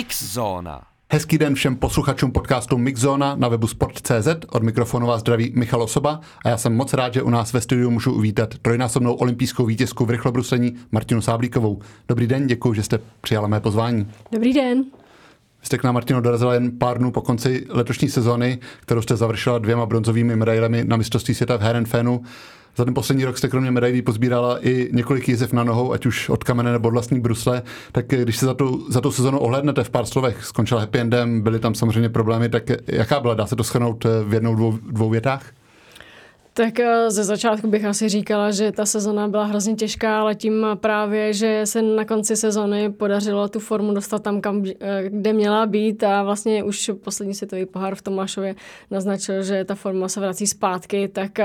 Mixzóna. Hezký den všem posluchačům podcastu Mixzona na webu Sport.cz. Od mikrofonu vás zdraví Michal Osoba a já jsem moc rád, že u nás ve studiu můžu uvítat trojnásobnou olympijskou vítězku v rychlobruslení Martinu Sáblíkovou. Dobrý den, děkuji, že jste přijala mé pozvání. Dobrý den. Vy jste k nám, Martino, dorazila jen pár dnů po konci letošní sezóny, kterou jste završila dvěma bronzovými medailemi na mistrovství světa v Herrenfenu. Za ten poslední rok jste kromě medailí pozbírala i několik jízev na nohou, ať už od kamene nebo od vlastní brusle. Tak když se za tu, za tu sezonu ohlednete v pár slovech, skončila happy endem, byly tam samozřejmě problémy, tak jaká byla? Dá se to schrnout v jednou, dvou, dvou větách? Tak eh, ze začátku bych asi říkala, že ta sezona byla hrozně těžká, ale tím právě, že se na konci sezony podařilo tu formu dostat tam, kam, eh, kde měla být a vlastně už poslední světový pohár v Tomášově naznačil, že ta forma se vrací zpátky, tak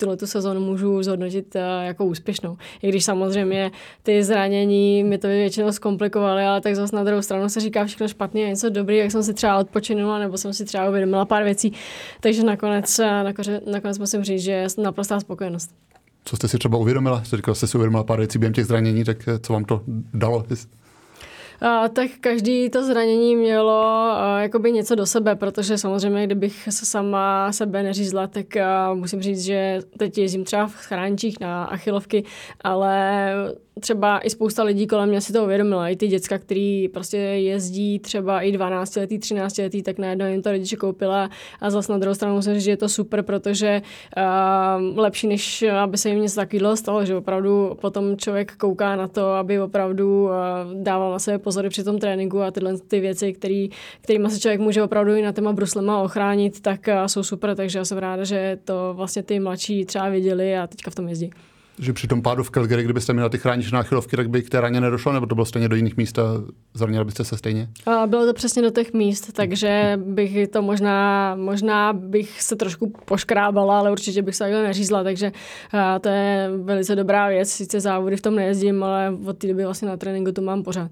tuhle tu sezonu můžu zhodnotit uh, jako úspěšnou. I když samozřejmě ty zranění mi to většinou zkomplikovaly, ale tak zase na druhou stranu se říká všechno špatně, něco dobrý, jak jsem si třeba odpočinula, nebo jsem si třeba uvědomila pár věcí. Takže nakonec, uh, nakonec, nakonec musím říct, že je naprostá spokojenost. Co jste si třeba uvědomila? Jste říkala, jste si uvědomila pár věcí během těch zranění, tak eh, co vám to dalo? Tak každý to zranění mělo jakoby něco do sebe, protože samozřejmě, kdybych se sama sebe neřízla, tak musím říct, že teď jezdím třeba v chránčích na achilovky, ale třeba i spousta lidí kolem mě si to uvědomila, i ty děcka, který prostě jezdí třeba i 12 letý, 13 letý, tak najednou jim to rodiče koupila a zase na druhou stranu musím říct, že je to super, protože uh, lepší, než aby se jim něco takového stalo, že opravdu potom člověk kouká na to, aby opravdu uh, dával na sebe pozory při tom tréninku a tyhle ty věci, který, kterými se člověk může opravdu i na téma bruslema ochránit, tak uh, jsou super, takže já jsem ráda, že to vlastně ty mladší třeba viděli a teďka v tom jezdí že při tom pádu v Calgary, kdybyste měla ty chránič náchylovky, tak by k té raně nedošlo, nebo to bylo stejně do jiných míst a zranila byste se stejně? A bylo to přesně do těch míst, takže bych to možná, možná bych se trošku poškrábala, ale určitě bych se takhle neřízla, takže to je velice dobrá věc. Sice závody v tom nejezdím, ale od té doby vlastně na tréninku to mám pořád.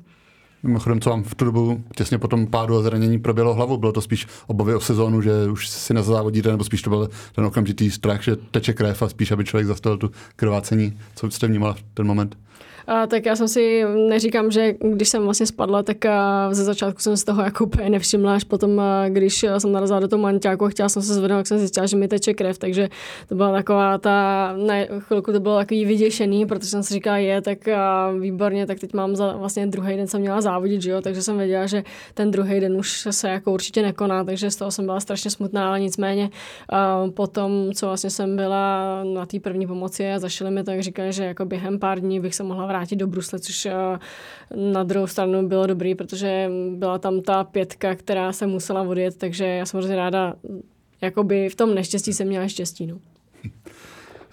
Mimochodem, co vám v tu dobu těsně po tom pádu a zranění proběhlo hlavu? Bylo to spíš obavy o sezónu, že už si nezávodíte, nebo spíš to byl ten okamžitý strach, že teče krev a spíš, aby člověk zastavil tu krvácení? Co jste vnímala v ten moment? A, tak já jsem si, neříkám, že když jsem vlastně spadla, tak a, ze začátku jsem z toho jako úplně nevšimla, až potom, a, když jsem narazila do toho manťáku a chtěla jsem se zvednout, tak jsem zjistila, že mi teče krev, takže to byla taková ta, na chvilku to bylo takový vyděšený, protože jsem si říkala, je, tak a, výborně, tak teď mám za, vlastně druhý den jsem měla závodit, že jo, takže jsem věděla, že ten druhý den už se jako určitě nekoná, takže z toho jsem byla strašně smutná, ale nicméně a, potom, co vlastně jsem byla na té první pomoci a zašili mi, tak říkali, že jako během pár dní bych se mohla vrátit vrátit do Brusle, což eh, na druhou stranu bylo dobrý, protože byla tam ta pětka, která se musela odjet, takže já jsem hrozně ráda, jakoby v tom neštěstí jsem měla štěstí. No.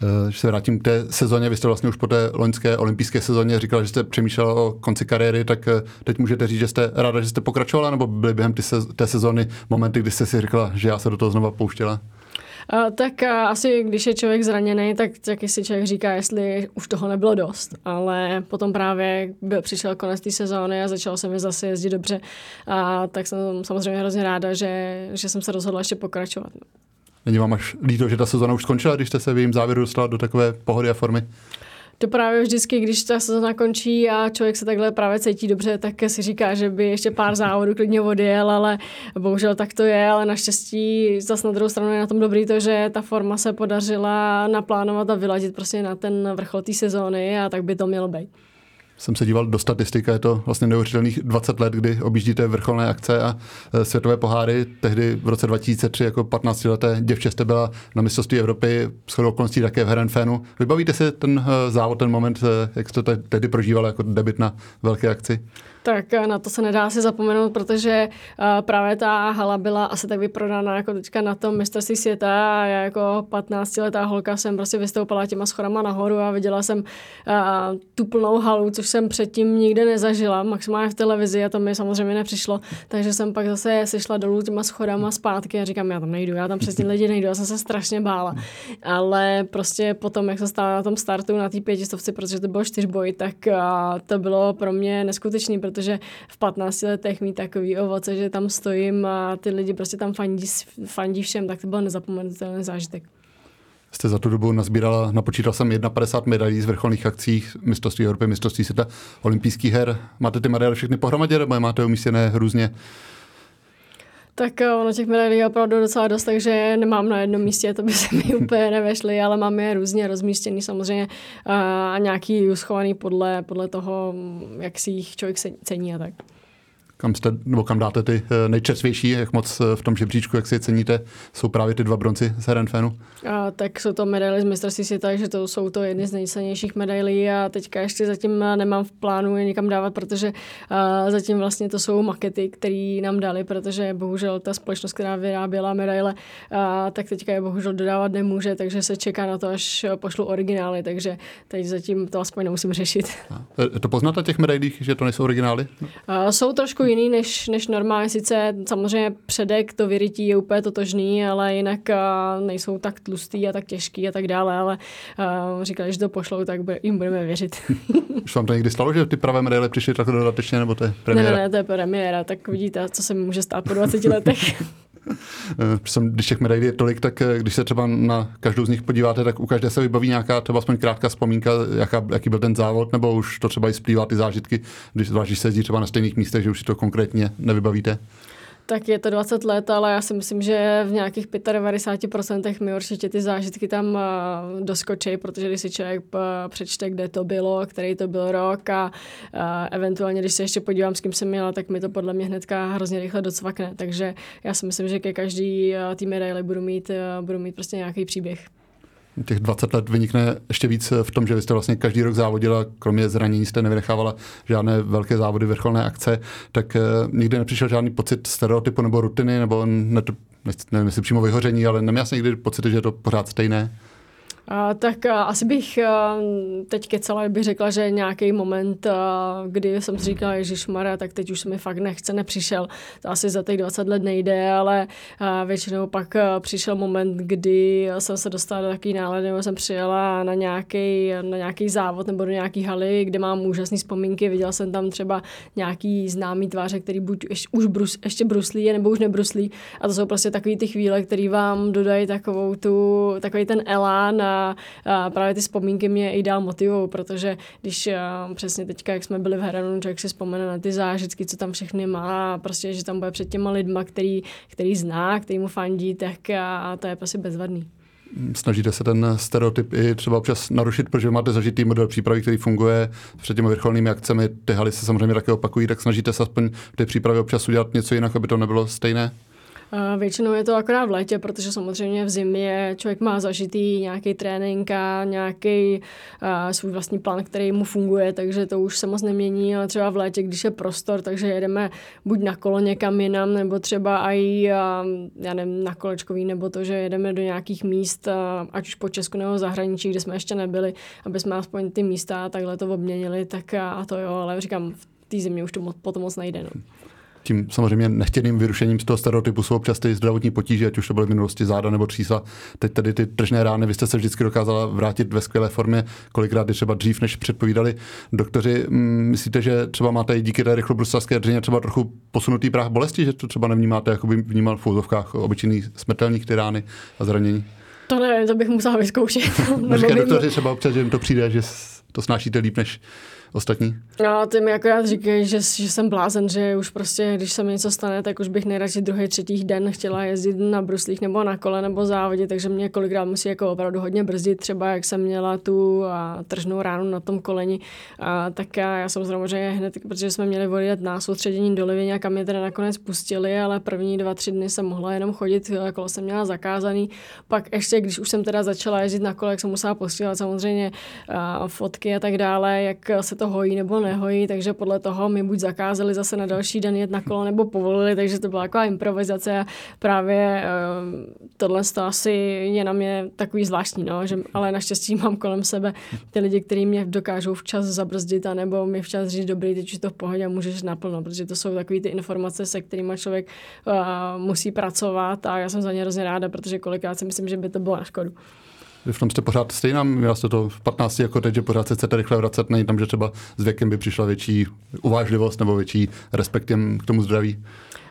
Eh, když se vrátím k té sezóně, vy jste vlastně už po té loňské olympijské sezóně říkal, že jste přemýšlel o konci kariéry, tak eh, teď můžete říct, že jste ráda, že jste pokračovala, nebo byly během té sezóny momenty, kdy jste si říkala, že já se do toho znova pouštěla? Uh, tak uh, asi, když je člověk zraněný, tak taky si člověk říká, jestli už toho nebylo dost. Ale potom právě byl, přišel konec té sezóny a začalo se mi zase jezdit dobře. A tak jsem samozřejmě hrozně ráda, že, že jsem se rozhodla ještě pokračovat. Není vám až líto, že ta sezóna už skončila, když jste se v jejím závěru dostala do takové pohody a formy? To právě vždycky, když ta sezona končí a člověk se takhle právě cítí dobře, tak si říká, že by ještě pár závodů klidně odjel, ale bohužel tak to je, ale naštěstí zase na druhou stranu je na tom dobrý to, že ta forma se podařila naplánovat a vyladit prostě na ten vrchol té sezóny a tak by to mělo být jsem se díval do statistika, je to vlastně neuvěřitelných 20 let, kdy objíždíte vrcholné akce a e, světové poháry. Tehdy v roce 2003 jako 15 leté děvče jste byla na mistrovství Evropy, s okolností také v Herenfenu. Vybavíte si ten e, závod, ten moment, e, jak jste to tehdy prožíval jako debit na velké akci? Tak eh, na to se nedá si zapomenout, protože uh, právě ta hala byla asi tak vyprodaná jako teďka na tom mistrovství světa a já jako 15-letá holka jsem prostě vystoupala těma schodama nahoru a viděla jsem uh, tu plnou halu, což jsem předtím nikde nezažila, maximálně v televizi a to mi samozřejmě nepřišlo, takže jsem pak zase sešla dolů těma schodama zpátky a říkám, já tam nejdu, já tam přesně lidi nejdu, já jsem se strašně bála. Ale prostě potom, jak se stala na tom startu na té pětistovce, protože to bylo čtyřboj, tak uh, to bylo pro mě neskutečný, protože v 15 letech mít takový ovoce, že tam stojím a ty lidi prostě tam fandí, fandí všem, tak to byl nezapomenutelný zážitek. Jste za tu dobu nazbírala, napočítal jsem 51 medailí z vrcholných akcí, mistrovství Evropy, mistrovství světa, olympijských her. Máte ty medaile všechny pohromadě, nebo je máte umístěné různě? Tak eh, ono těch medailí je opravdu docela dost, takže nemám na jednom místě, to by se mi úplně nevešly, ale mám je různě rozmístěný samozřejmě eh, a nějaký uschovaný podle, podle toho, jak si jich člověk cení a tak kam, jste, nebo kam dáte ty eh, nejčerstvější, jak moc eh, v tom žebříčku, jak si je ceníte, jsou právě ty dva bronzy z Herenfenu? A, tak jsou to medaily z mistrovství světa, takže to jsou to jedny z nejcennějších medailí a teďka ještě zatím nemám v plánu je někam dávat, protože a, zatím vlastně to jsou makety, které nám dali, protože bohužel ta společnost, která vyráběla medaile, a, tak teďka je bohužel dodávat nemůže, takže se čeká na to, až pošlu originály, takže teď zatím to aspoň nemusím řešit. A, to poznat na těch medailích, že to nejsou originály? A, jsou trošku jiný než, než normálně. Sice samozřejmě předek, to vyrytí je úplně totožný, ale jinak uh, nejsou tak tlustý a tak těžký a tak dále, ale uh, říkali, že to pošlou, tak jim budeme věřit. Už vám to někdy stalo, že ty pravé medaile přišly takhle dodatečně, nebo to je premiéra? Ne, ne, ne, to je premiéra, tak vidíte, co se může stát po 20 letech. Když těch medailí je tolik, tak eh, když se třeba na každou z nich podíváte, tak u každé se vybaví nějaká třeba aspoň krátká vzpomínka, jaká, jaký byl ten závod, nebo už to třeba i splývá ty zážitky, když, zvlášť, když se jezdí třeba na stejných místech, že už si to konkrétně nevybavíte? Tak je to 20 let, ale já si myslím, že v nějakých 95% mi určitě ty zážitky tam doskočí, protože když si člověk přečte, kde to bylo, který to byl rok a, a eventuálně, když se ještě podívám, s kým jsem měla, tak mi to podle mě hnedka hrozně rychle docvakne. Takže já si myslím, že ke každý tým medaily budu mít, budu mít prostě nějaký příběh těch 20 let vynikne ještě víc v tom, že vy jste vlastně každý rok závodila, kromě zranění jste nevynechávala žádné velké závody, vrcholné akce, tak uh, nikdy nepřišel žádný pocit stereotypu nebo rutiny, nebo ne, nevím, jestli přímo vyhoření, ale neměl jsem někdy pocit, že je to pořád stejné? Tak asi bych teď kecala, bych řekla, že nějaký moment, kdy jsem si říkala, Ježíš Mara, tak teď už se mi fakt nechce, nepřišel. To asi za těch 20 let nejde, ale většinou pak přišel moment, kdy jsem se dostala do takový nálady, nebo jsem přijela na nějaký, na nějaký závod nebo do nějaký haly, kde mám úžasné vzpomínky. Viděla jsem tam třeba nějaký známý tváře, který buď ještě, už brus, ještě bruslí, nebo už nebruslí. A to jsou prostě takové ty chvíle, které vám dodají takovou tu, takový ten elán a a, právě ty vzpomínky mě i dál motivují, protože když a, přesně teďka, jak jsme byli v Heranu, člověk si vzpomene na ty zážitky, co tam všechny má, prostě, že tam bude před těma lidma, který, který zná, který mu fandí, tak a, a to je prostě bezvadný snažíte se ten stereotyp i třeba občas narušit, protože máte zažitý model přípravy, který funguje před těmi vrcholnými akcemi. Ty haly se samozřejmě také opakují, tak snažíte se aspoň v té přípravě občas udělat něco jinak, aby to nebylo stejné? Většinou je to akorát v létě, protože samozřejmě v zimě člověk má zažitý nějaký trénink a nějaký svůj vlastní plán, který mu funguje, takže to už se moc nemění, ale třeba v létě, když je prostor, takže jedeme buď na kolo někam jinam, nebo třeba i já nevím, na kolečkový, nebo to, že jedeme do nějakých míst, ať už po Česku nebo zahraničí, kde jsme ještě nebyli, aby jsme aspoň ty místa takhle to obměnili, tak a to jo, ale říkám, v té zimě už to potom moc nejde. No tím samozřejmě nechtěným vyrušením z toho stereotypu jsou občas ty zdravotní potíže, ať už to byly v minulosti záda nebo třísa. Teď tady ty tržné rány, vy jste se vždycky dokázala vrátit ve skvělé formě, kolikrát je třeba dřív, než předpovídali doktoři. Mm, myslíte, že třeba máte i díky té rychlobruslařské dřině třeba trochu posunutý práh bolesti, že to třeba nevnímáte, jako by vnímal v úzovkách obyčejný smrtelných ty rány a zranění? To nevím, to bych musela vyzkoušet. Říkají doktoři třeba občas, že jim to přijde, že to snášíte líp než ostatní? No, ty mi akorát říkají, že, že jsem blázen, že už prostě, když se mi něco stane, tak už bych nejradši druhý, třetí den chtěla jezdit na bruslích nebo na kole nebo závodě, takže mě kolikrát musí jako opravdu hodně brzdit, třeba jak jsem měla tu a, tržnou ránu na tom koleni, a, tak já, já jsem samozřejmě hned, protože jsme měli odjet na soustředění do Livěně, kam mě teda nakonec pustili, ale první dva, tři dny jsem mohla jenom chodit, kolo jsem měla zakázaný, pak ještě, když už jsem teda začala jezdit na kole, jak jsem musela posílat samozřejmě a, fotky a tak dále, jak se to to hojí nebo nehojí, takže podle toho mi buď zakázali zase na další den jet na kolo nebo povolili, takže to byla taková improvizace a právě uh, tohle to asi je na mě takový zvláštní, no, že, ale naštěstí mám kolem sebe ty lidi, kteří mě dokážou včas zabrzdit a nebo mi včas říct, dobrý, teď už to v pohodě a můžeš naplno, protože to jsou takové ty informace, se kterými člověk uh, musí pracovat a já jsem za ně hrozně ráda, protože kolikrát si myslím, že by to bylo na škodu. Vy v tom jste pořád stejná, měla jste to v 15 jako teď, že pořád se chcete rychle vracet, není tam, že třeba s věkem by přišla větší uvážlivost nebo větší respekt k tomu zdraví?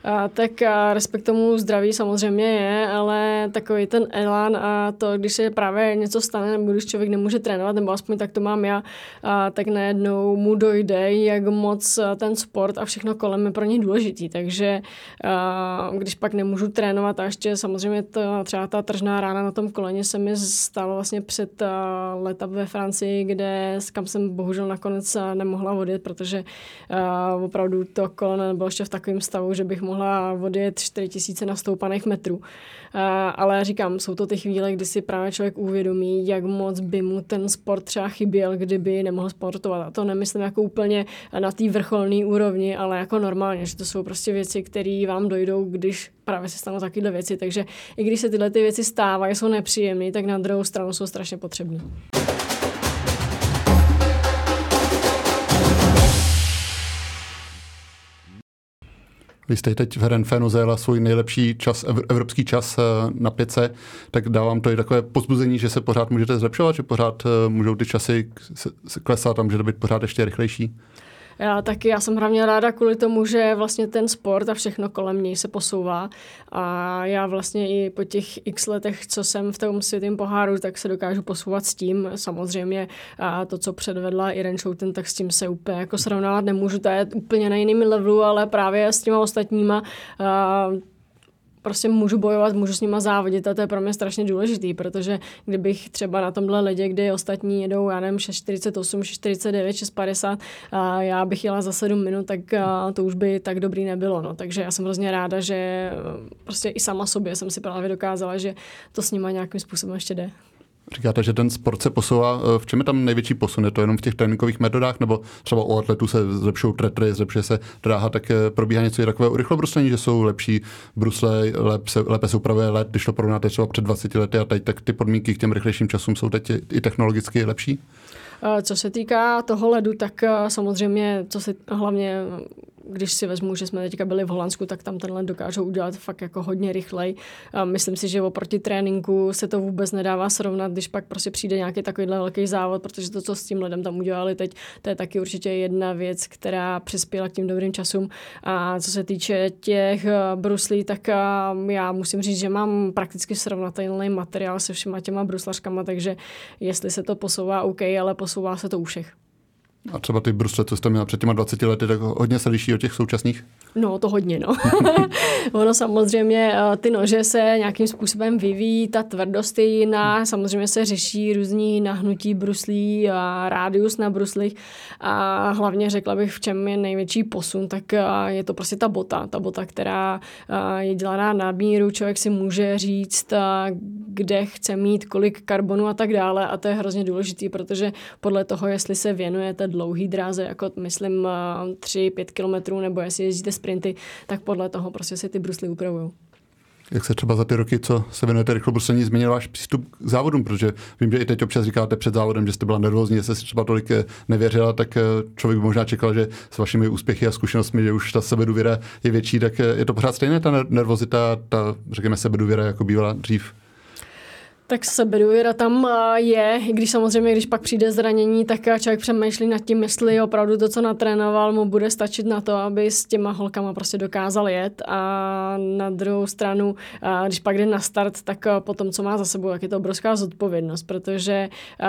A, tak a respekt tomu zdraví samozřejmě je, ale takový ten elán a to, když se právě něco stane, nebo když člověk nemůže trénovat, nebo aspoň tak to mám já, a, tak najednou mu dojde, jak moc ten sport a všechno kolem je pro něj důležitý. Takže a, když pak nemůžu trénovat a ještě samozřejmě to, třeba ta tržná rána na tom koleně se mi stala vlastně před a, ve Francii, kde kam jsem bohužel nakonec nemohla odjet, protože a, opravdu to koleno nebylo ještě v takovém stavu, že bych mohla mohla odjet 4000 nastoupaných metrů. Ale říkám, jsou to ty chvíle, kdy si právě člověk uvědomí, jak moc by mu ten sport třeba chyběl, kdyby nemohl sportovat. A to nemyslím jako úplně na té vrcholné úrovni, ale jako normálně, že to jsou prostě věci, které vám dojdou, když právě se stanou takovéhle věci. Takže i když se tyhle ty věci stávají, jsou nepříjemné, tak na druhou stranu jsou strašně potřebné. Vy jste teď v Herenfenu zajela svůj nejlepší čas, evropský čas eh, na pěce, tak dávám to i takové pozbuzení, že se pořád můžete zlepšovat, že pořád eh, můžou ty časy klesat a může to být pořád ještě rychlejší? Já taky, já jsem hlavně ráda kvůli tomu, že vlastně ten sport a všechno kolem něj se posouvá a já vlastně i po těch x letech, co jsem v tom světém poháru, tak se dokážu posouvat s tím. Samozřejmě a to, co předvedla Irene Schouten, tak s tím se úplně jako srovnávat nemůžu, to je úplně na jiném levelu, ale právě s těma ostatníma a prostě můžu bojovat, můžu s nima závodit a to je pro mě strašně důležitý, protože kdybych třeba na tomhle ledě, kdy ostatní jedou, já nevím, 6,48, 6,49, 6,50 a já bych jela za 7 minut, tak to už by tak dobrý nebylo. No. Takže já jsem hrozně ráda, že prostě i sama sobě jsem si právě dokázala, že to s nima nějakým způsobem ještě jde. Říkáte, že ten sport se posouvá. Eh, v čem je tam největší posun? Je to jenom v těch tréninkových metodách, nebo třeba u atletů se zlepšují tretry, zlepšuje se dráha, tak eh, probíhá něco takového rychlobruslení, že jsou lepší brusle, lépe se, lépe se upravuje let, když to porovnáte třeba před 20 lety a teď, tak ty podmínky k těm rychlejším časům jsou teď i technologicky lepší? Eh, co se týká toho ledu, tak samozřejmě, co se hlavně když si vezmu, že jsme teďka byli v Holandsku, tak tam tenhle dokážou udělat fakt jako hodně rychlej. A myslím si, že oproti tréninku se to vůbec nedává srovnat, když pak prostě přijde nějaký takovýhle velký závod, protože to, co s tím ledem tam udělali teď, to je taky určitě jedna věc, která přispěla k tím dobrým časům. A co se týče těch eh, bruslí, tak eh, já musím říct, že mám prakticky srovnatelný materiál se všema těma bruslařkama, takže jestli se to posouvá OK, ale posouvá se to u všech. A třeba ty brusle, co jste měla před těma 20 lety, tak hodně se liší od těch současných? No, to hodně, no. ono samozřejmě, eh, ty nože se nějakým způsobem vyvíjí, ta tvrdost je jiná, samozřejmě se řeší různý nahnutí bruslí a rádius na bruslích a hlavně řekla bych, v čem je největší posun, tak eh, je to prostě ta bota, ta bota, která eh, je dělaná na míru, člověk si může říct, kde chce mít, kolik karbonu a tak dále a to je hrozně důležitý, protože podle toho, jestli se věnujete dlouhý dráze, jako myslím 3-5 kilometrů, nebo jestli jezdíte sprinty, tak podle toho prostě si ty brusly upravují. Jak se třeba za ty roky, co se věnujete rychlobruslení, změnil váš přístup k závodům? Protože vím, že i teď občas říkáte před závodem, že jste byla nervózní, jste si třeba tolik eh, nevěřila, tak eh, člověk by možná čekal, že s vašimi úspěchy a zkušenostmi, že už ta sebedůvěra je větší, tak eh, je to pořád stejné, ta nervozita, ta, řekněme, sebedůvěra, jako bývala dřív? Tak sebedůvěra tam je, i když samozřejmě, když pak přijde zranění, tak člověk přemýšlí nad tím, jestli opravdu to, co natrénoval, mu bude stačit na to, aby s těma holkama prostě dokázal jet. A na druhou stranu, když pak jde na start, tak potom, co má za sebou, tak je to obrovská zodpovědnost, protože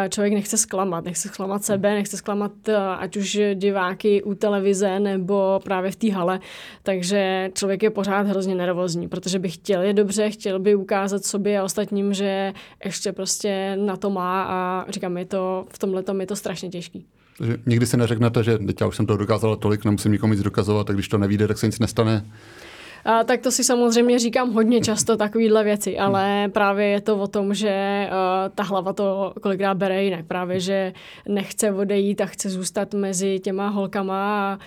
člověk nechce zklamat, nechce zklamat sebe, nechce zklamat ať už diváky u televize nebo právě v té hale. Takže člověk je pořád hrozně nervózní, protože by chtěl je dobře, chtěl by ukázat sobě a ostatním, že ještě prostě na to má a říkám, je to, v tomhle je to strašně těžký. Takže nikdy si neřeknete, že teď já už jsem to dokázala tolik, nemusím nikomu nic dokazovat, tak když to nevíde, tak se nic nestane. A, tak to si samozřejmě říkám hodně často takovýhle věci, ale právě je to o tom, že uh, ta hlava to kolikrát bere jinak. Právě, že nechce odejít a chce zůstat mezi těma holkama a,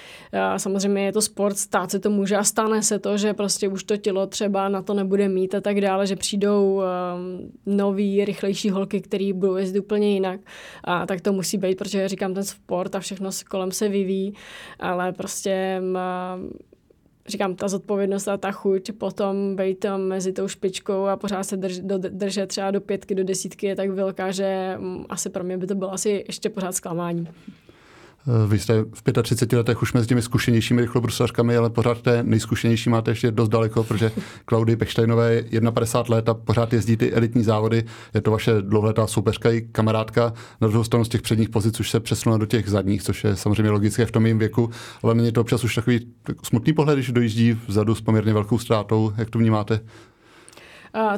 a samozřejmě je to sport, stát se to může a stane se to, že prostě už to tělo třeba na to nebude mít a tak dále, že přijdou um, nový, rychlejší holky, které budou jezdit úplně jinak. A tak to musí být, protože říkám, ten sport a všechno kolem se vyvíjí, ale prostě um, říkám, ta zodpovědnost a ta chuť potom být tam mezi tou špičkou a pořád se drž, do, držet třeba do pětky, do desítky je tak velká, že um, asi pro mě by to bylo asi ještě pořád zklamání. Vy jste v 35 letech už mezi těmi zkušenějšími rychlobruslařkami, ale pořád té nejzkušenější máte ještě dost daleko, protože Klaudy Pechsteinové je 51 let a pořád jezdí ty elitní závody. Je to vaše dlouholetá soupeřka i kamarádka. Na druhou stranu z těch předních pozic už se přesunula do těch zadních, což je samozřejmě logické v tom jejím věku, ale není to občas už takový smutný pohled, když dojíždí vzadu s poměrně velkou ztrátou. Jak to vnímáte?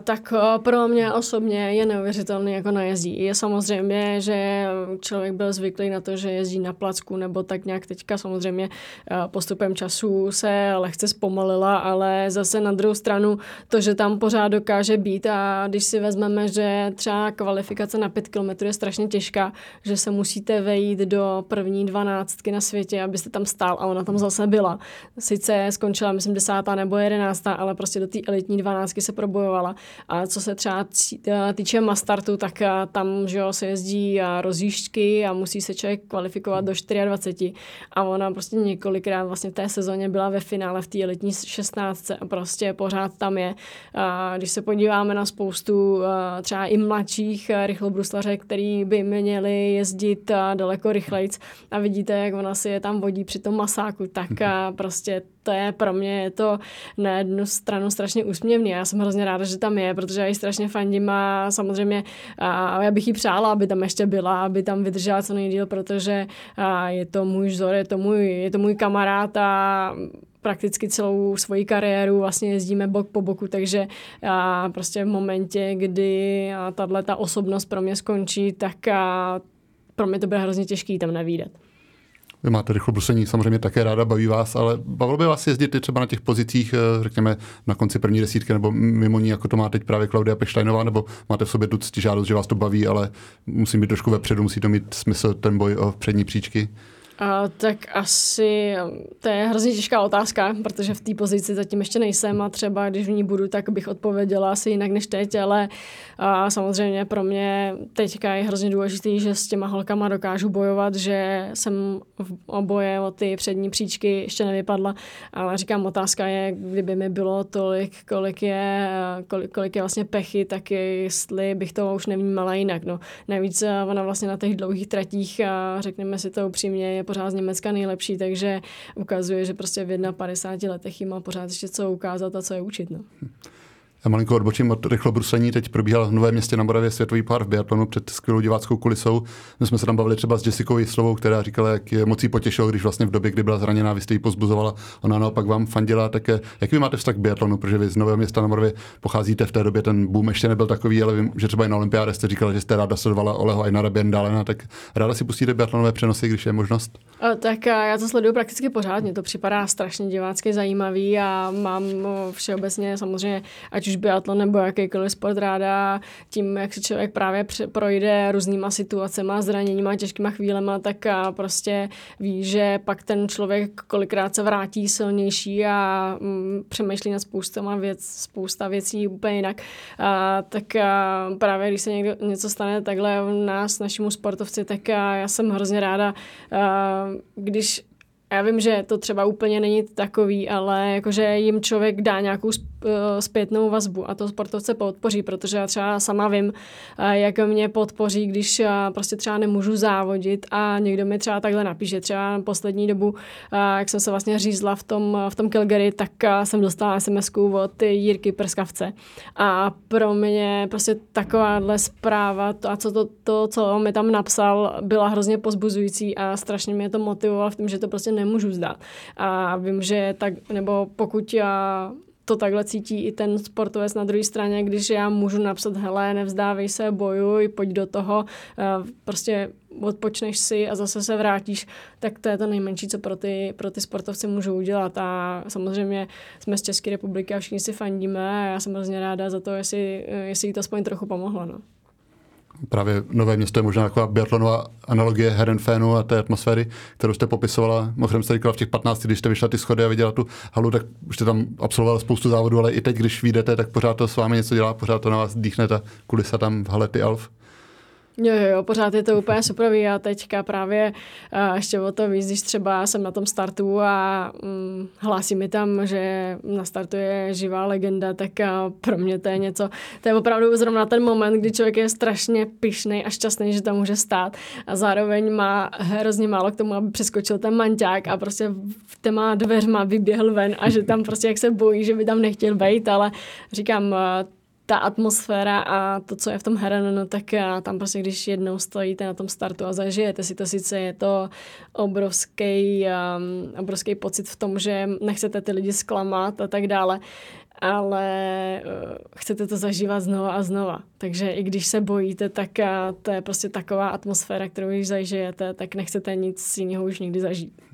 Tak pro mě osobně je neuvěřitelný jako najezdí. Je samozřejmě, že člověk byl zvyklý na to, že jezdí na placku nebo tak nějak teďka samozřejmě postupem času se lehce zpomalila, ale zase na druhou stranu to, že tam pořád dokáže být a když si vezmeme, že třeba kvalifikace na 5 km je strašně těžká, že se musíte vejít do první dvanáctky na světě, abyste tam stál a ona tam zase byla. Sice skončila, myslím, desátá nebo jedenáctá, ale prostě do té elitní dvanáctky se probojovala dělala. A co se třeba eh, týče Mastartu, tak eh, tam že jo, se jezdí eh, rozjížďky a musí se člověk kvalifikovat do 24. A ona prostě několikrát vlastně v té sezóně byla ve finále v té letní 16. a prostě pořád tam je. A když se podíváme na spoustu třeba i mladších rychlobruslařek, který by měli jezdit daleko rychlejc a vidíte, jak ona si je tam vodí při tom masáku, tak prostě to je pro mě je to na jednu stranu strašně úsměvný. Já jsem hrozně ráda, že tam je, protože já ji strašně fandím a samozřejmě a já bych jí přála, aby tam ještě byla, aby tam vydržela co nejdíl, protože je to můj vzor, je to můj, je to můj kamarád a prakticky celou svoji kariéru vlastně jezdíme bok po boku, takže a prostě v momentě, kdy tahle ta osobnost pro mě skončí, tak a pro mě to bude hrozně těžký tam nevídat. Vy máte rychlobruslení samozřejmě také ráda, baví vás, ale bavilo by vás jezdit třeba na těch pozicích, eh, řekněme, na konci první desítky nebo mimo ní, jako to má teď právě Klaudia Peštajnová, nebo máte v sobě tu ctižádost, že vás to baví, ale musí být trošku vepředu, musí to mít smysl ten boj o přední příčky? A, tak asi to je hrozně těžká otázka, protože v té pozici zatím ještě nejsem a třeba když v ní budu, tak bych odpověděla asi jinak než teď, ale a samozřejmě pro mě teďka je hrozně důležitý, že s těma holkama dokážu bojovat, že jsem v oboje o ty přední příčky ještě nevypadla, ale říkám, otázka je, kdyby mi bylo tolik, kolik je, kolik, kolik je vlastně pechy, tak jestli bych to už nevnímala jinak. No. Navíc ona vlastně na těch dlouhých tratích, a řekněme si to upřímně, je pořád z Německa nejlepší, takže ukazuje, že prostě v 51 letech jim má pořád ještě co ukázat a co je učit. No. Já malinko odbočím od rychlobruslení. Teď probíhal v Novém městě na Moravě světový pár v biatlonu před skvělou diváckou kulisou. My jsme se tam bavili třeba s Jessicou Jislovou, která říkala, jak je mocí potěšilo, když vlastně v době, kdy byla zraněná, vy jste ji pozbuzovala, ona naopak vám fandila. Tak eh, jak vy máte vztah k biatlonu, protože vy z Nového města na Moravě pocházíte v té době, ten boom ještě nebyl takový, ale vím, že třeba i na olympiáde jste říkala, že jste ráda sledovala Oleho i na Běndalena, tak ráda si pustíte biatlonové přenosy, když je možnost? A, tak a já to sleduju prakticky pořád, mně to připadá strašně divácky zajímavý a mám všeobecně samozřejmě, ať už biatlon nebo jakýkoliv sport ráda tím, jak se člověk právě projde různýma situacemi, zraněníma, těžkýma chvílema, tak a prostě ví, že pak ten člověk kolikrát se vrátí silnější a mm, přemýšlí nad spoustama věc, spousta věcí úplně jinak. A, tak a právě když se někdo, něco stane takhle u nás, našemu sportovci, tak a já jsem hrozně ráda, a, když já vím, že to třeba úplně není takový, ale jakože jim člověk dá nějakou eh, zpětnou vazbu a to sportovce podpoří, protože já třeba sama vím, eh, jak mě podpoří, když eh, prostě třeba nemůžu závodit a někdo mi třeba takhle napíše. Třeba poslední dobu, jak jsem se vlastně řízla v tom, v tom Calgary, tak jsem dostala sms od Jirky Prskavce. A pro mě prostě takováhle zpráva to, a co to, to, co mi tam napsal, byla hrozně pozbuzující a strašně mě to motivovalo v tom, že to prostě nemůžu zdát. A vím, že tak, nebo pokud já to takhle cítí i ten sportovec na druhé straně, když já můžu napsat, hele, nevzdávej se, bojuj, pojď do toho, prostě odpočneš si a zase se vrátíš, tak to je to nejmenší, co pro ty, pro ty sportovce můžou udělat. A samozřejmě jsme z České republiky a všichni si fandíme a já jsem hrozně ráda za to, jestli, jestli jí to aspoň trochu pomohlo. No právě Nové město je možná taková biatlonová analogie Herenfénu a té atmosféry, kterou jste popisovala. Mimochodem jste říkala v těch 15, když jste vyšla ty schody a viděla tu halu, tak už jste tam absolvovala spoustu závodů, ale i teď, když vyjdete, tak pořád to s vámi něco dělá, pořád to na vás dýchne ta kulisa tam v hale ty Alf. Jo, jo, pořád je to úplně super. Já teďka právě uh, ještě o to víc, když třeba jsem na tom startu a um, hlásí mi tam, že na startu je živá legenda, tak uh, pro mě to je něco, to je opravdu zrovna ten moment, kdy člověk je strašně pišný a šťastný, že tam může stát a zároveň má hrozně málo k tomu, aby přeskočil ten manťák a prostě v těma dveřma vyběhl ven a že tam prostě jak se bojí, že by tam nechtěl být, ale říkám, uh, ta atmosféra a to, co je v tom Herenonu, tak tam prostě, když jednou stojíte na tom startu a zažijete si to, sice je to obrovský, um, obrovský pocit v tom, že nechcete ty lidi zklamat a tak dále, ale uh, chcete to zažívat znova a znova. Takže i když se bojíte, tak uh, to je prostě taková atmosféra, kterou když zažijete, tak nechcete nic jiného už nikdy zažít.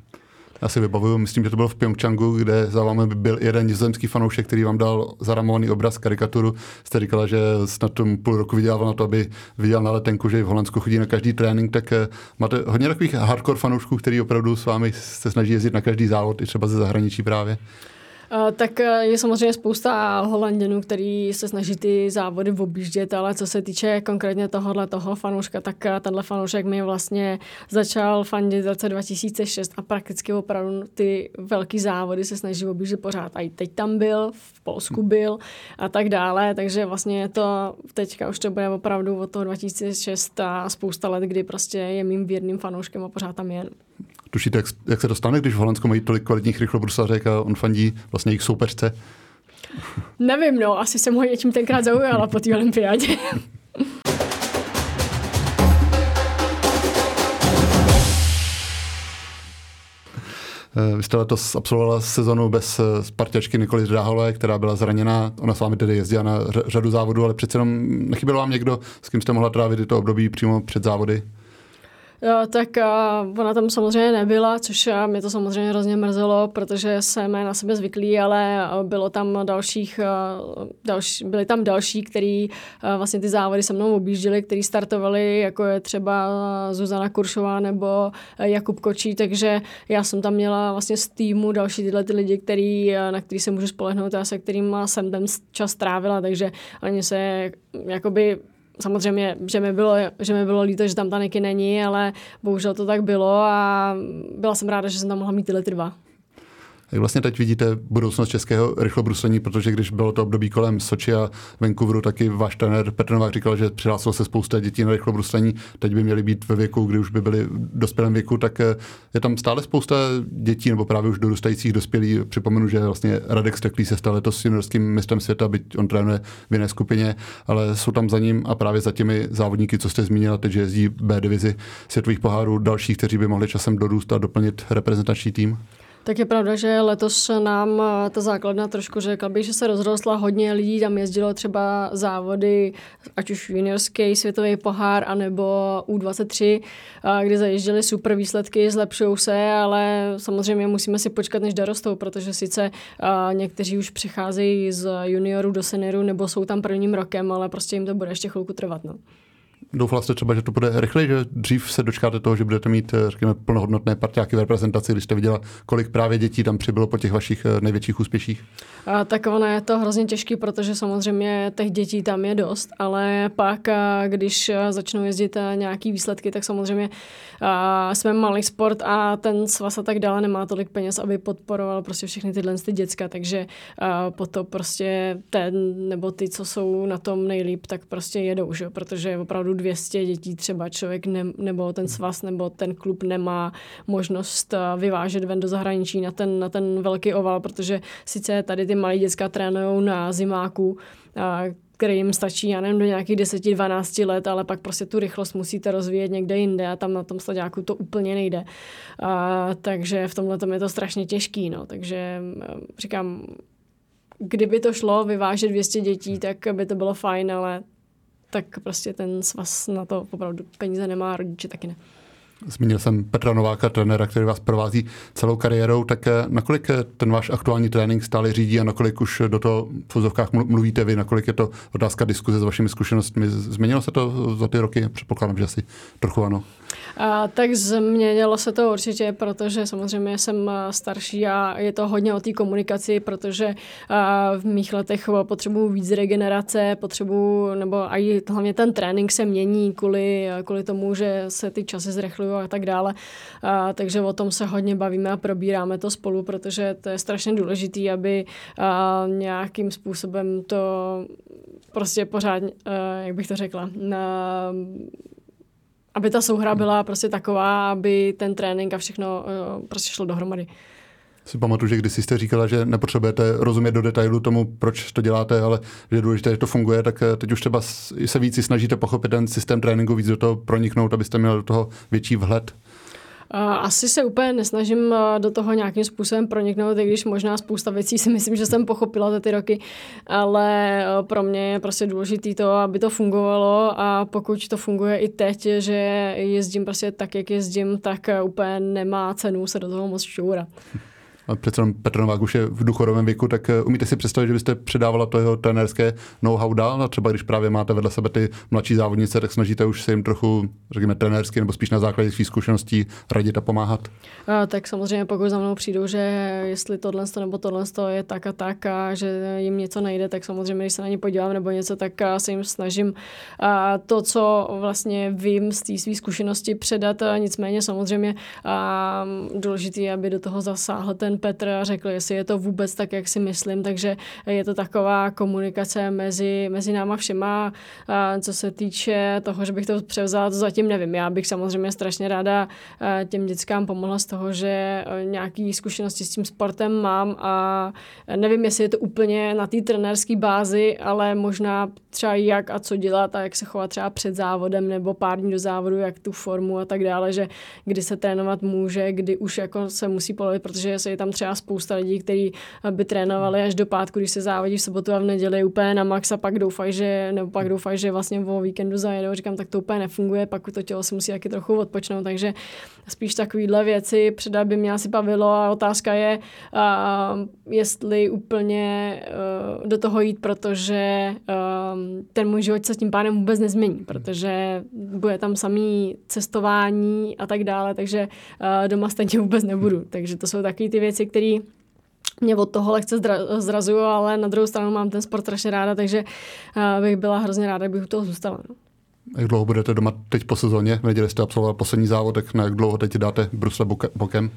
Já si vybavuju, myslím, že to bylo v Pyeongchangu, kde za vámi byl jeden nizozemský fanoušek, který vám dal zaramovaný obraz, karikaturu. Jste říkala, že snad tom půl roku vydělával na to, aby viděl na letenku, že v Holandsku chodí na každý trénink, tak eh, máte hodně takových hardcore fanoušků, který opravdu s vámi se snaží jezdit na každý závod, i třeba ze zahraničí právě. Uh, tak eh, je samozřejmě spousta Holanděnů, který se snaží ty závody objíždět, ale co se týče konkrétně tohohle toho fanouška, tak eh, tenhle fanoušek mi vlastně začal fandit v roce 2006 a prakticky opravdu ty velký závody se snaží objíždět pořád. A i teď tam byl, v Polsku byl a tak dále, takže vlastně je to teďka už to bude opravdu od toho 2006 a spousta let, kdy prostě je mým věrným fanouškem a pořád tam je. Tušíte, jak, jak se dostane, když v Holandsku mají tolik kvalitních rychlobruslařek a on fandí vlastně jejich soupeřce? Nevím, no, asi jsem ho něčím tenkrát zaujala po té olympiádě. Eh, vy jste letos absolvovala sezonu bez eh, Spartačky Nikoli Dráholové, která byla zraněná. Ona s vámi tedy jezdila na řadu závodů, ale přece jenom nechyběl vám někdo, s kým jste mohla trávit to období přímo před závody? Jo, tak uh, ona tam samozřejmě nebyla, což uh, mě to samozřejmě hrozně mrzelo, protože jsme na sebe zvyklí, ale uh, bylo tam dalších, uh, další, byli tam další, který uh, vlastně ty závody se mnou objížděli, který startovali, jako je třeba Zuzana Kuršová nebo Jakub Kočí, takže já jsem tam měla vlastně z týmu další tyhle ty lidi, který, na který se můžu spolehnout a se kterým jsem ten čas trávila, takže oni se jakoby samozřejmě, že mi, bylo, že mi bylo líto, že tam ta Niky není, ale bohužel to tak bylo a byla jsem ráda, že jsem tam mohla mít tyhle ty dva. Jak vlastně teď vidíte budoucnost českého rychlobruslení, protože když bylo to období kolem Soči a Vancouveru, taky váš trenér Petr Novák říkal, že přihlásilo se spousta dětí na rychlobruslení, teď by měly být ve věku, kdy už by byly v dospělém věku, tak eh, je tam stále spousta dětí, nebo právě už dorůstajících dospělí. Připomenu, že vlastně Radek Steklý se stal letos juniorským mistrem světa, byť on trénuje v jiné skupině, ale jsou tam za ním a právě za těmi závodníky, co jste zmínila teď, že jezdí B divizi světových pohárů, další, kteří by mohli časem dorůst a doplnit reprezentační tým. Tak je pravda, že letos nám eh, ta základna trošku řekla bych, že se rozrostla hodně lidí, tam jezdilo třeba závody, ať už juniorský světový pohár, anebo U23, kde zajížděli super výsledky, zlepšují se, ale samozřejmě musíme si počkat, než dorostou, protože sice někteří už přicházejí z juniorů do seniorů, nebo jsou tam prvním rokem, ale prostě jim to bude ještě chvilku trvat. No. Doufala jste třeba, že to bude rychleji, že dřív se dočkáte toho, že budete mít, eh, řekněme, plnohodnotné partiáky v reprezentaci, když jste viděla, kolik právě dětí tam přibylo po těch vašich eh, největších úspěších? A, tak ono je to hrozně těžké, protože samozřejmě těch dětí tam je dost, ale pak, eh, když začnou jezdit nějaký výsledky, tak samozřejmě a, jsme malý sport a ten svaz a tak dále nemá tolik peněz, aby podporoval prostě všechny tyhle ty děcka, takže to prostě ten nebo ty, co jsou na tom nejlíp, tak prostě jedou, že? protože opravdu 200 dětí třeba člověk ne, nebo ten svaz nebo ten klub nemá možnost eh, vyvážet ven do zahraničí na ten, na ten velký oval, protože sice tady ty malé děcka trénují na zimáku, a který jim stačí, já nevím, do nějakých 10-12 let, ale pak prostě tu rychlost musíte rozvíjet někde jinde a tam na tom sladáku to úplně nejde. A, takže v tomhle tom je to strašně těžký, no. Takže eh, říkám, kdyby to šlo vyvážet 200 dětí, tak by to bylo fajn, ale tak prostě ten svaz na to opravdu peníze nemá, rodiče taky ne. Zmínil jsem Petra Nováka, trenéra, který vás provází celou kariérou, tak eh, nakolik eh, ten váš aktuální trénink stále řídí a nakolik už do toho v fuzovkách mluvíte vy, nakolik je to otázka diskuze s vašimi zkušenostmi. Změnilo se to za ty roky? Předpokládám, že asi trochu ano. A, tak změnilo se to určitě, protože samozřejmě jsem starší a je to hodně o té komunikaci, protože a, v mých letech potřebuju víc regenerace, potřebuju, nebo i hlavně ten trénink se mění kvůli, kvůli tomu, že se ty časy zrychlují a tak dále. A, takže o tom se hodně bavíme a probíráme to spolu, protože to je strašně důležité, aby a, nějakým způsobem to prostě pořád, jak bych to řekla, na, aby ta souhra byla prostě taková, aby ten trénink a všechno prostě šlo dohromady. Si pamatuju, že když jste říkala, že nepotřebujete rozumět do detailu tomu, proč to děláte, ale že je důležité, že to funguje, tak eh, teď už třeba se víc snažíte pochopit ten systém tréninku, víc do toho proniknout, abyste měl do toho větší vhled. Asi se úplně nesnažím do toho nějakým způsobem proniknout, i když možná spousta věcí si myslím, že jsem pochopila za ty roky, ale pro mě je prostě důležité to, aby to fungovalo a pokud to funguje i teď, že jezdím prostě tak, jak jezdím, tak úplně nemá cenu se do toho moc šťourat přece jenom Petr Novák už je v duchorovém věku, tak eh, umíte si představit, že byste předávala to jeho trenérské know-how dál a třeba když právě máte vedle sebe ty mladší závodnice, tak snažíte už se jim trochu, řekněme, trenérsky nebo spíš na základě svých zkušeností radit a pomáhat? A, tak samozřejmě pokud za mnou přijdou, že jestli tohle nebo tohle je tak a tak a že jim něco nejde, tak samozřejmě, když se na ně podívám nebo něco, tak se jim snažím a to, co vlastně vím z té své zkušenosti předat, a nicméně samozřejmě a důležité je, aby do toho zasáhl ten Petr a řekl, jestli je to vůbec tak, jak si myslím, takže je to taková komunikace mezi, mezi náma všema. A co se týče toho, že bych to převzala, to zatím nevím. Já bych samozřejmě strašně ráda těm dětskám pomohla z toho, že nějaký zkušenosti s tím sportem mám a nevím, jestli je to úplně na té trenérské bázi, ale možná třeba jak a co dělat a jak se chovat třeba před závodem nebo pár dní do závodu, jak tu formu a tak dále, že kdy se trénovat může, kdy už jako se musí polovit, protože se je tam tam třeba spousta lidí, kteří by trénovali až do pátku, když se závodí v sobotu a v neděli úplně na max a pak doufají, že, nebo pak doufají, že vlastně o víkendu zajedou. Říkám, tak to úplně nefunguje, pak to tělo se musí taky trochu odpočnout, takže spíš takovýhle věci předat by mě asi bavilo a otázka je, uh, jestli úplně uh, do toho jít, protože uh, ten můj život se s tím pádem vůbec nezmění, protože bude tam samý cestování a tak dále, takže uh, doma stejně vůbec nebudu. Takže to jsou takové ty věci, věci, které mě od toho lehce zrazují, ale na druhou stranu mám ten sport strašně ráda, takže eh, bych byla hrozně ráda, kdybych u toho zůstala. No. Jak dlouho budete doma teď po sezóně? V neděli jste absolvoval poslední závod, tak na jak dlouho teď dáte Brusle bokem?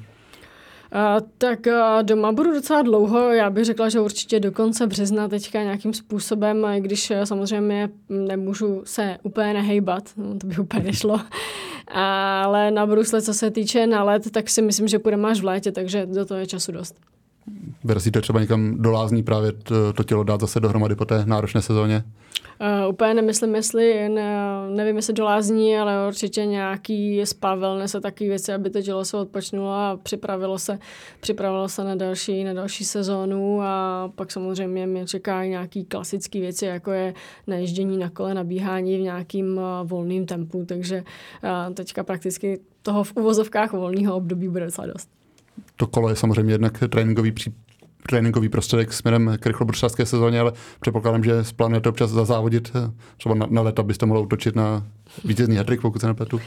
Tak doma budu docela dlouho, já bych řekla, že určitě do konce března teďka nějakým způsobem, i když uh, samozřejmě nemůžu se úplně nehejbat, no, to by úplně nešlo, ale na Brusle, co se týče na let, tak si myslím, že půjdeme až v létě, takže do toho je času dost. Vyrazíte třeba někam do lázní právě to, tělo dát zase dohromady po té náročné sezóně? Uh, úplně nemyslím, jestli, ne, nevím, jestli do lázní, ale určitě nějaký spa, wellness a takové věci, aby to tělo se odpočnulo a připravilo se, připravilo se na další, na další sezónu. A pak samozřejmě mě čekají nějaký klasické věci, jako je najíždění na kole, nabíhání v nějakým uh, volným tempu, takže uh, teďka prakticky toho v uvozovkách volného období bude docela dost to kolo je samozřejmě jednak tréninkový pří, tréninkový prostředek směrem k rychlobrušářské sezóně, ale předpokládám, že plánujete občas zazávodit eh, třeba na, na leto, abyste mohli utočit na vítězný hetrik, pokud se nepletu.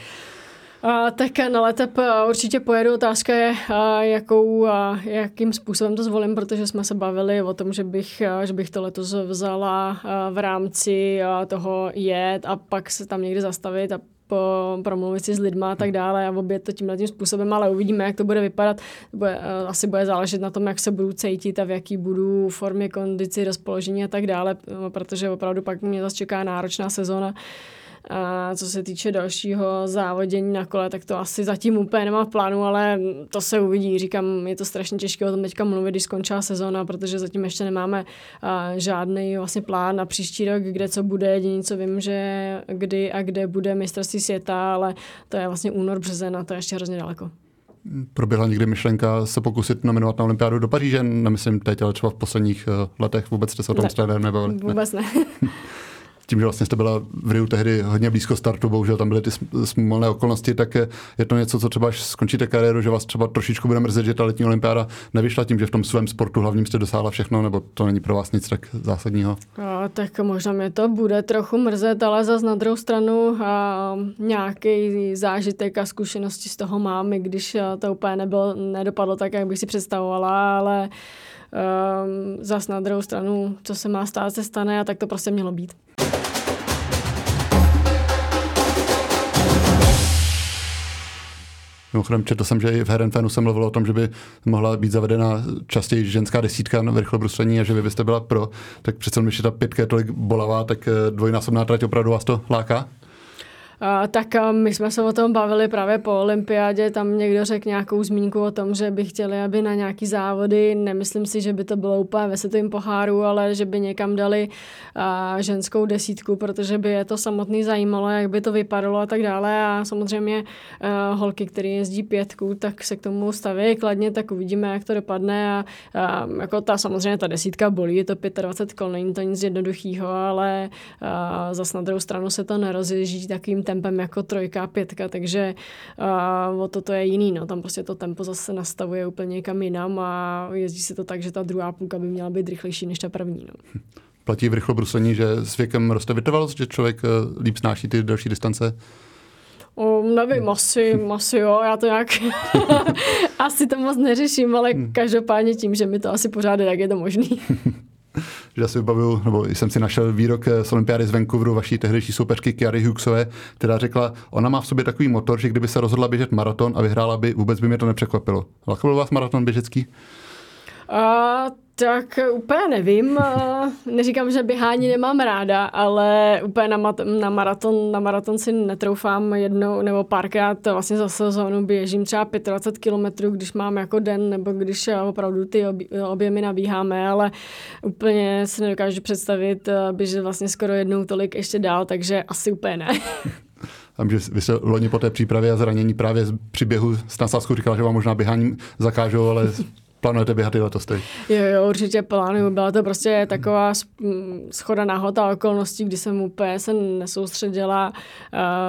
Uh, tak na letep uh, určitě pojedu. Otázka je, uh, jakou, uh, jakým způsobem to zvolím, protože jsme se bavili o tom, že bych, že bych to letos vzala v rámci toho jet a pak se tam někde zastavit a po, promluvit si s lidma a tak dále a obět to tímhle tím způsobem, ale uvidíme, jak to bude vypadat. Bude, uh, asi bude záležet na tom, jak se budu cítit a v jaký budu formě, kondici, rozpoložení a tak dále, protože opravdu pak mě zase čeká náročná sezóna. Uh, a co se týče dalšího závodění na kole, tak to asi zatím úplně nemá v plánu, ale to se uvidí. Říkám, je to strašně těžké o tom teďka mluvit, když skončila sezóna, protože zatím ještě nemáme žádný vlastně plán na příští rok, kde co bude. Jediný, co vím, že kdy a kde bude mistrovství světa, ale to je vlastně únor, březen a to je ještě hrozně daleko. proběhla někdy myšlenka se pokusit nominovat na olympiádu do Paříže? Nemyslím teď, ale třeba v posledních eh, letech vůbec jste se o tom ne, nebo Vůbec ne. tím, že vlastně jste byla v Riu tehdy hodně blízko startu, bohužel tam byly ty smolné okolnosti, tak je to něco, co třeba až skončíte kariéru, že vás třeba trošičku bude mrzet, že ta letní olympiáda nevyšla tím, že v tom svém sportu hlavním jste dosáhla všechno, nebo to není pro vás nic tak zásadního? A, tak možná mě to bude trochu mrzet, ale zase na druhou stranu a, nějaký zážitek a zkušenosti z toho mám, i když to úplně nebylo, nedopadlo tak, jak bych si představovala, ale um, zas na druhou stranu, co se má stát, se stane a tak to prostě mělo být. Mimochodem četl jsem, že i v Herenfenu se mluvilo o tom, že by mohla být zavedena častěji ženská desítka na rychlobruslení a že vy byste byla pro. Tak přece když ta pětka je tolik bolavá, tak eh, dvojnásobná trať opravdu vás to láká? Tak my jsme se o tom bavili právě po olympiádě, tam někdo řekl nějakou zmínku o tom, že by chtěli, aby na nějaký závody, nemyslím si, že by to bylo úplně ve světovém poháru, ale že by někam dali ženskou desítku, protože by je to samotný zajímalo, jak by to vypadalo a tak dále. A samozřejmě holky, které jezdí pětku, tak se k tomu staví kladně, tak uvidíme, jak to dopadne. A, a jako ta samozřejmě ta desítka bolí, je to 25 kol, není to nic jednoduchého, ale zase na druhou stranu se to nerozježí takým tempem jako trojka a pětka, takže uh, o to to je jiný. No. Tam prostě to tempo zase nastavuje úplně někam jinam a jezdí se to tak, že ta druhá půlka by měla být rychlejší než ta první. No. Platí v rychlobruslení, že s věkem roste vytrvalost, že člověk uh, líp snáší ty další distance? O, nevím, asi, asi jo, já to nějak asi to moc neřeším, ale hmm. každopádně tím, že mi to asi pořád je, jak je to možný. Že si vybavuju, nebo jsem si našel výrok z olympiády z Vancouveru vaší tehdejší soupeřky Kiary Hughesové, která řekla, ona má v sobě takový motor, že kdyby se rozhodla běžet maraton a vyhrála by, vůbec by mě to nepřekvapilo. Lákal vás maraton běžecký? A tak úplně nevím. Neříkám, že běhání nemám ráda, ale úplně na, mat- na, maraton, na maraton si netroufám jednou nebo párkrát vlastně za sezónu běžím třeba 25 km, když mám jako den nebo když opravdu ty objemy nabíháme, ale úplně si nedokážu představit běžet vlastně skoro jednou tolik ještě dál, takže asi úplně ne. Vím, že vy se loni po té přípravě a zranění právě z příběhu s Nasáskou říkala, že vám možná běháním zakážou, ale Plánujete běhat i letos teď? Jo, jo, určitě plánuju. Byla to prostě taková schoda náhod a okolností, kdy jsem úplně se nesoustředila.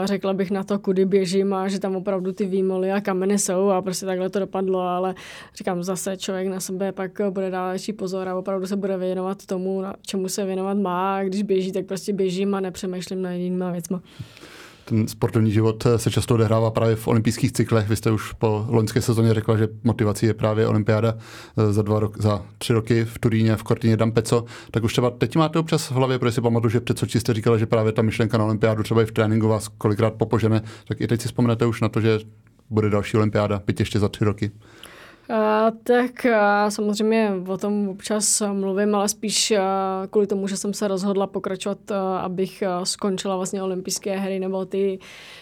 Řekla bych na to, kudy běžím a že tam opravdu ty výmoly a kameny jsou a prostě takhle to dopadlo, ale říkám, zase člověk na sebe pak bude dát větší pozor a opravdu se bude věnovat tomu, čemu se věnovat má. A když běží, tak prostě běžím a nepřemýšlím na jinýma věcma ten sportovní život se často odehrává právě v olympijských cyklech. Vy jste už po loňské sezóně řekla, že motivací je právě olympiáda eh, za, dva rok, za tři roky v Turíně, v Kortině Dampeco. Tak už třeba teď máte občas v hlavě, protože si pamatuju, že před jste říkala, že právě ta myšlenka na olympiádu třeba i v tréninku vás kolikrát popožene. Tak i teď si vzpomenete už na to, že bude další olympiáda, byť ještě za tři roky. A, tak a, samozřejmě o tom občas mluvím, ale spíš a, kvůli tomu, že jsem se rozhodla pokračovat, a, abych a, skončila vlastně olympijské hry nebo ty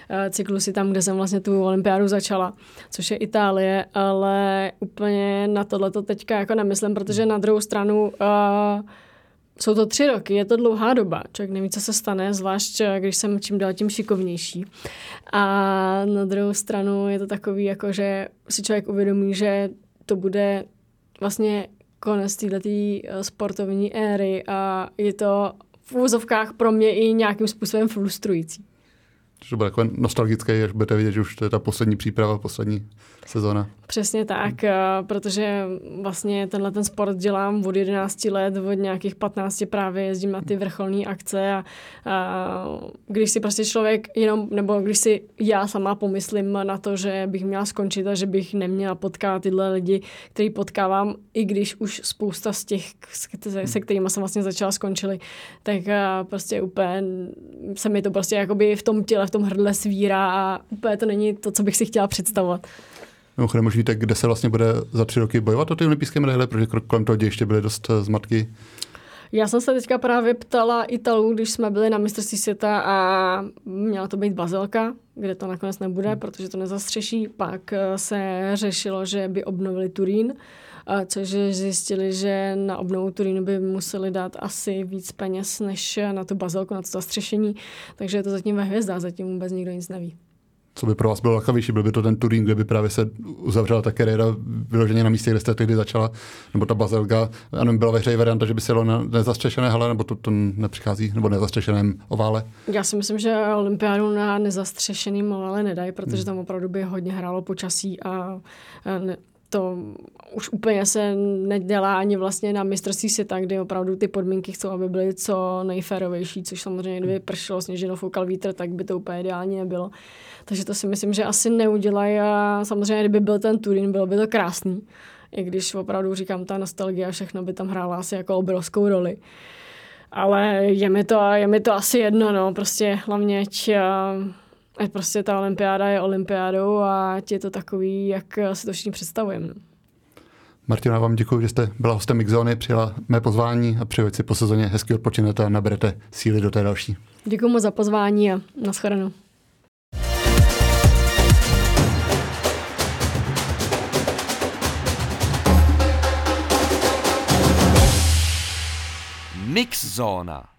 a, cyklusy tam, kde jsem vlastně tu olympiádu začala, což je Itálie, ale úplně na tohle to teďka jako nemyslím, protože na druhou stranu a, jsou to tři roky, je to dlouhá doba. Člověk neví, co se stane, zvlášť eh, když jsem čím dál tím šikovnější. A na druhou stranu je to takový, jako že si člověk uvědomí, že to bude vlastně konec této eh, sportovní éry a je to v úvozovkách pro mě i nějakým způsobem frustrující. To bude takové nostalgické, až budete vidět, že už to je ta poslední příprava, poslední sezóna. Přesně tak, hmm. protože vlastně tenhle ten sport dělám od 11 let, od nějakých 15 právě jezdím na ty vrcholné akce a, a když si prostě člověk jenom, nebo když si já sama pomyslím na to, že bych měla skončit a že bych neměla potkat tyhle lidi, který potkávám, i když už spousta z těch, se kterými jsem vlastně začala, skončili, tak prostě úplně se mi to prostě jakoby v tom těle, v tom hrdle svírá a úplně to není to, co bych si chtěla představovat. Mimochodem, už víte, kde se vlastně bude za tři roky bojovat o ty olympijské medaile, protože kolem toho ještě byly dost eh, zmatky. Já jsem se teďka právě ptala Italů, když jsme byli na mistrovství světa a měla to být Bazelka, kde to nakonec nebude, hmm. protože to nezastřeší. Pak eh, se řešilo, že by obnovili Turín, což zjistili, že na obnovu Turínu by museli dát asi víc peněz než na tu Bazelku, na to zastřešení. Takže je to zatím ve hvězdách, zatím vůbec nikdo nic neví. Co by pro vás bylo lakavější? Byl by to ten Turín, kde by právě se uzavřela ta kariéra vyloženě na místě, kde jste tehdy začala, nebo ta Bazelga? Ano, byla ve hře varianta, že by se jelo na nezastřešené hale, nebo to, to nepřichází, nebo nezastřešeném ovále? Já si myslím, že olympiádu na nezastřešeným ovále nedají, protože hmm. tam opravdu by hodně hrálo počasí a ne, to už úplně se nedělá ani vlastně na mistrovství světa, kdy opravdu ty podmínky chcou, aby byly co nejférovější, což samozřejmě, kdyby pršelo, sněžilo, foukal vítr, tak by to úplně ideálně nebylo. Takže to si myslím, že asi neudělají a samozřejmě, kdyby byl ten Turín, bylo by to krásný. I když opravdu říkám, ta nostalgie a všechno by tam hrála asi jako obrovskou roli. Ale je mi to, je mi to asi jedno, no, prostě hlavně ať, ať prostě ta olympiáda je olympiádou a ať je to takový, jak si to všichni představujeme. Martina, vám děkuji, že jste byla hostem Mixzony, přijela mé pozvání a přeju si po sezóně hezky odpočinete a naberete síly do té další. Děkuji moc za pozvání a nashledanou. Mix Zona.